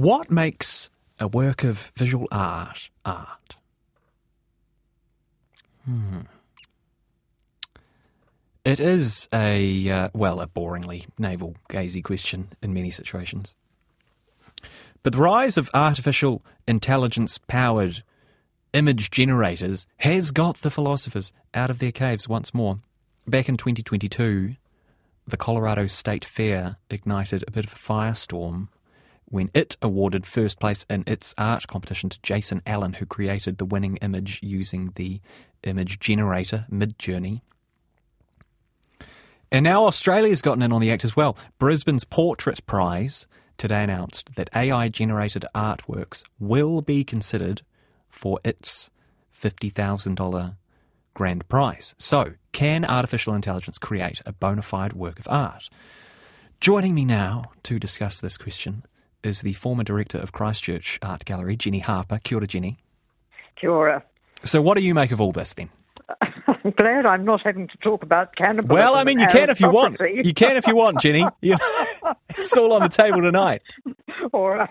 What makes a work of visual art art? Hmm. It is a, uh, well, a boringly navel gazy question in many situations. But the rise of artificial intelligence powered image generators has got the philosophers out of their caves once more. Back in 2022, the Colorado State Fair ignited a bit of a firestorm when it awarded first place in its art competition to Jason Allen, who created the winning image using the image generator Midjourney. And now Australia's gotten in on the act as well. Brisbane's Portrait Prize today announced that AI generated artworks will be considered for its $50,000 grand prize. So, can artificial intelligence create a bona fide work of art? Joining me now to discuss this question is the former director of Christchurch Art Gallery, Jenny Harper. Kia ora, Jenny. Kia ora. So, what do you make of all this then? I'm glad I'm not having to talk about cannibalism. Well, I mean, you can if you want. You can if you want, Jenny. You know, it's all on the table tonight. All right.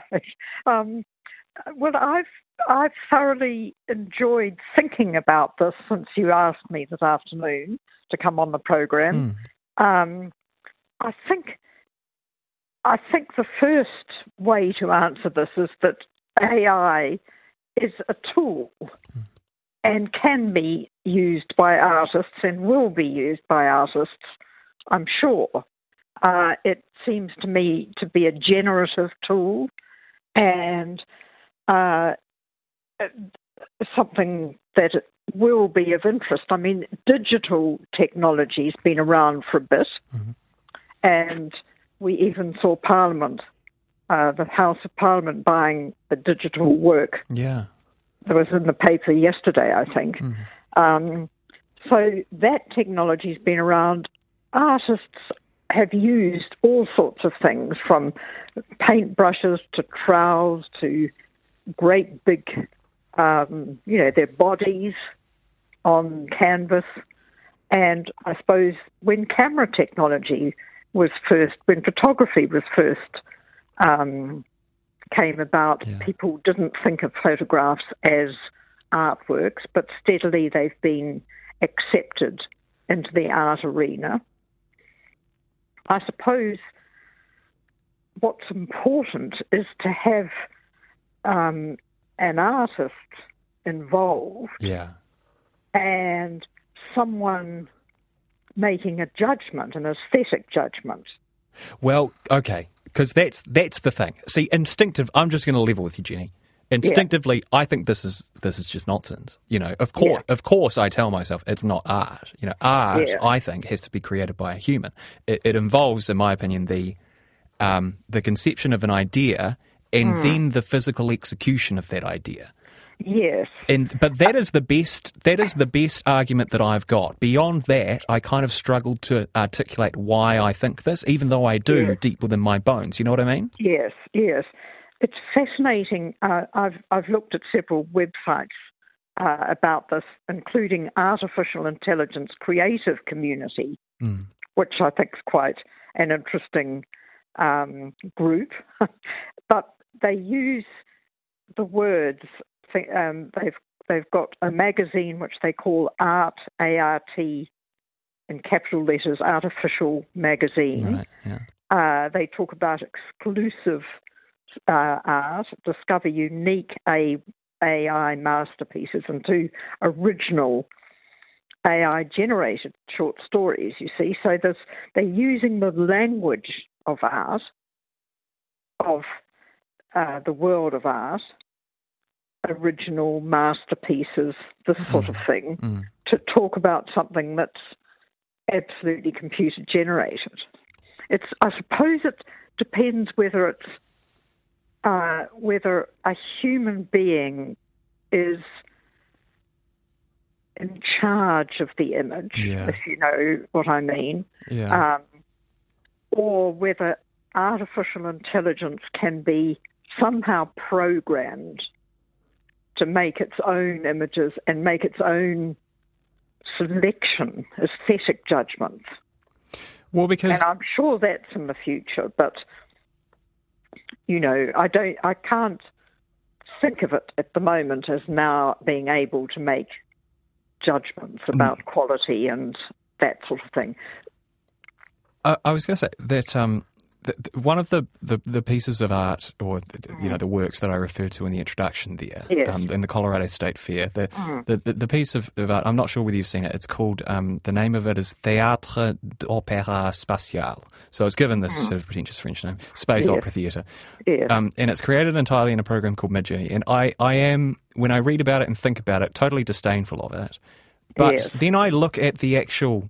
Um, well, I've I've thoroughly enjoyed thinking about this since you asked me this afternoon to come on the program. Um, I think I think the first way to answer this is that AI is a tool and can be used by artists and will be used by artists, I'm sure. Uh, it seems to me to be a generative tool and uh, something that will be of interest. I mean, digital technology's been around for a bit, and we even saw Parliament, uh, the House of Parliament, buying the digital work Yeah. that was in the paper yesterday, I think. Um, so that technology's been around. Artists have used all sorts of things from paintbrushes to trowels to great big, um, you know, their bodies on canvas. And I suppose when camera technology was first, when photography was first um, came about, Yeah. people didn't think of photographs as artworks, but steadily they've been accepted into the art arena. I suppose what's important is to have um, an artist involved Yeah. and someone making a judgment, an aesthetic judgment. Well, okay, because that's that's the thing. See, instinctive. I'm just going to level with you, Jenny. Instinctively, I think this is this is just nonsense. You know, of course, of course, I tell myself it's not art. You know, art, Yeah. I think, has to be created by a human. It, it involves, in my opinion, the um, the conception of an idea and then the physical execution of that idea. Yes. And but that is the best that is the best argument that I've got. Beyond that, I kind of struggled to articulate why I think this, even though I do Yeah. deep within my bones. You know what I mean? Yes, yes. It's fascinating. Uh, I've I've looked at several websites uh, about this, including artificial intelligence creative community, which I think is quite an interesting um, group. but they use the words. Um, they've they've got a magazine which they call Art A R T in capital letters, Artificial Magazine. Right. Yeah. Uh, they talk about exclusive uh, art, discover unique A- AI masterpieces, and do original AI generated short stories, you see. So there's, they're using the language of art, of uh, the world of art, original masterpieces, this sort of thing, to talk about something that's absolutely computer generated. It's, I suppose it depends whether it's uh, whether a human being is in charge of the image, Yeah. if you know what I mean, Yeah. um, or whether artificial intelligence can be somehow programmed to make its own images and make its own selection, aesthetic judgments. well, because And I'm sure that's in the future, but you know, I don't, I can't think of it at the moment as now being able to make judgments about quality and that sort of thing. I, I was going to say that um, one of the, the, the pieces of art, or th- you know, the works that I referred to in the introduction there, Yes. um, in the Colorado State Fair, the, the, the, the piece of, of art, I'm not sure whether you've seen it. It's called um, the name of it is Théâtre d'Opéra Spatial. So it's given this sort of pretentious French name, Space Yes. Opera Theatre. Yes. Um, and it's created entirely in a program called Midjourney. And I, I am, when I read about it and think about it, totally disdainful of it. But then I look at the actual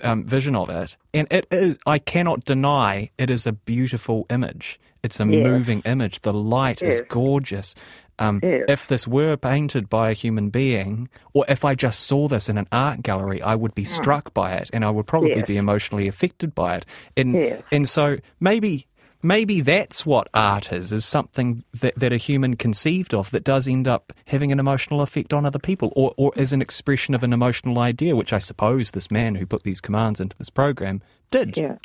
um, vision of it, and it is, I cannot deny it is a beautiful image. It's a Yes. moving image. The light is gorgeous. Um, Yes. If this were painted by a human being, or if I just saw this in an art gallery, I would be struck by it, and I would probably Hmm. Yes. be emotionally affected by it. And Yes. and so maybe maybe that's what art is is something that, that a human conceived of that does end up having an emotional effect on other people or, or is an expression of an emotional idea which i suppose this man who put these commands into this program did. Yeah,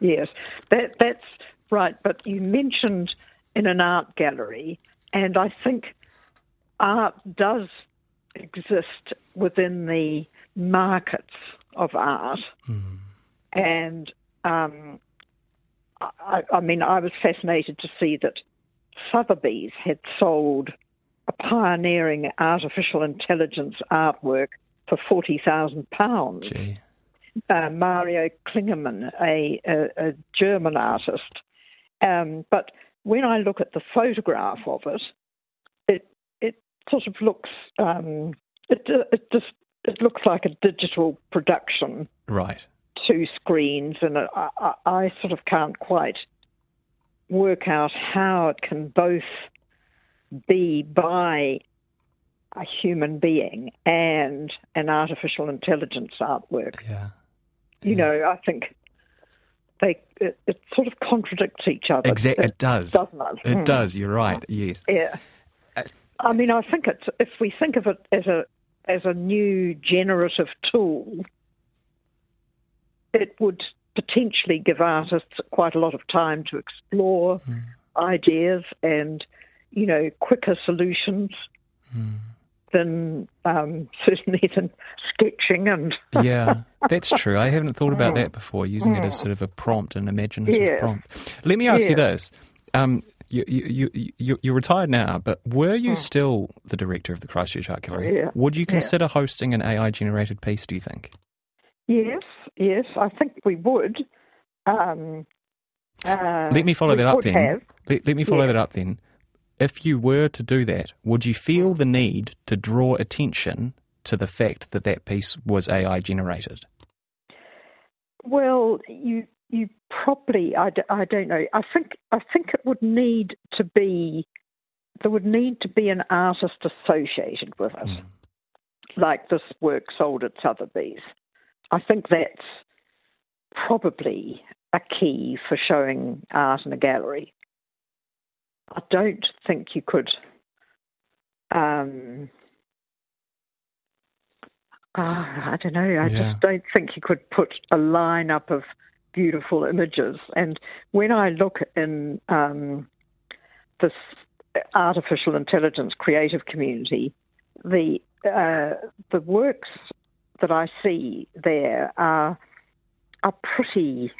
yes, that that's right. But you mentioned in an art gallery, and I think art does exist within the markets of art, and um, I, I mean, I was fascinated to see that Sotheby's had sold a pioneering artificial intelligence artwork for forty thousand pounds. Uh, Mario Klingemann, a, a, a German artist. Um, but when I look at the photograph of it, it it sort of looks um, it it just it looks like a digital production, right two screens, and I, I, I sort of can't quite work out how it can both be by a human being and an artificial intelligence artwork yeah you know, I think they it, it sort of contradicts each other. exactly it does doesn't it? it Mm. does you're right yes Yeah. I mean, I think it's if we think of it as a as a new generative tool, it would potentially give artists quite a lot of time to explore ideas and, you know, quicker solutions than um, certainly than sketching and yeah, that's true. I haven't thought about that before, using it as sort of a prompt, an imaginative Yeah. prompt. Let me ask you this. Um, you, you, you, you, you're retired now, but were you still the director of the Christchurch Art Gallery? Hmm. Yeah. Would you consider hosting an AI generated piece, do you think? Yes, yes, I think we would. Um, uh, Let me follow that up then. Let, let me follow Yeah. that up then. If you were to do that, would you feel the need to draw attention to the fact that that piece was AI generated? Well, you you probably I, d- I don't know. I think I think it would need to be there would need to be an artist associated with it, like this work sold at Sotheby's. I think that's probably a key for showing art in a gallery. I don't think you could. Um, ah, I don't know. I Yeah. just don't think you could put a lineup of beautiful images. And when I look in um, this artificial intelligence creative community, the uh, the works that I see there are are pretty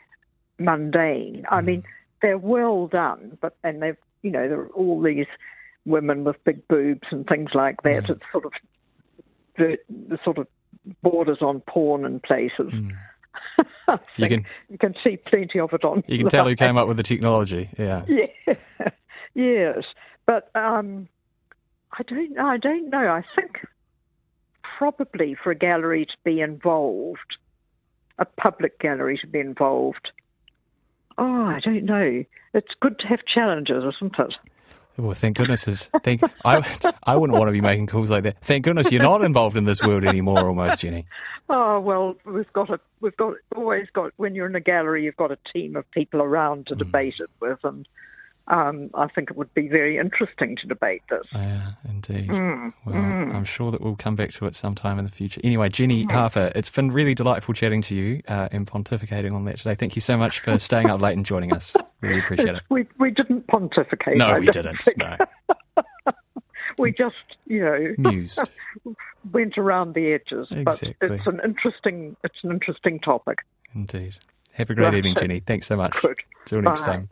mundane. I hmm. mean, they're well done, but and they've you know there are all these women with big boobs and things like that. Hmm. It's sort of the, the sort of borders on porn in places. Hmm. I You can- you can see plenty of it on. You can tell who came up with the technology. Yeah. Yeah. yes, but um, I don't. I don't know. I think probably for a gallery to be involved, a public gallery to be involved. Oh, I don't know. It's good to have challenges, isn't it? Well, thank goodness is thank I I wouldn't want to be making calls like that. Thank goodness you're not involved in this world anymore, almost, Jenny. Oh well, we've got a we've got always got when you're in a gallery, you've got a team of people around to mm. debate it with, and um, I think it would be very interesting to debate this. Yeah, indeed. well, I'm sure that we'll come back to it sometime in the future. Anyway, Jenny Harper, it's been really delightful chatting to you uh, and pontificating on that today. Thank you so much for staying up late and joining us. Really appreciate it. We we didn't pontificate. No, I we didn't. think. No, We just you know mused. went around the edges. Exactly. But it's an interesting it's an interesting topic. Indeed. Have a great Right. evening, Jenny. Thanks so much. Good. Till next Bye. time.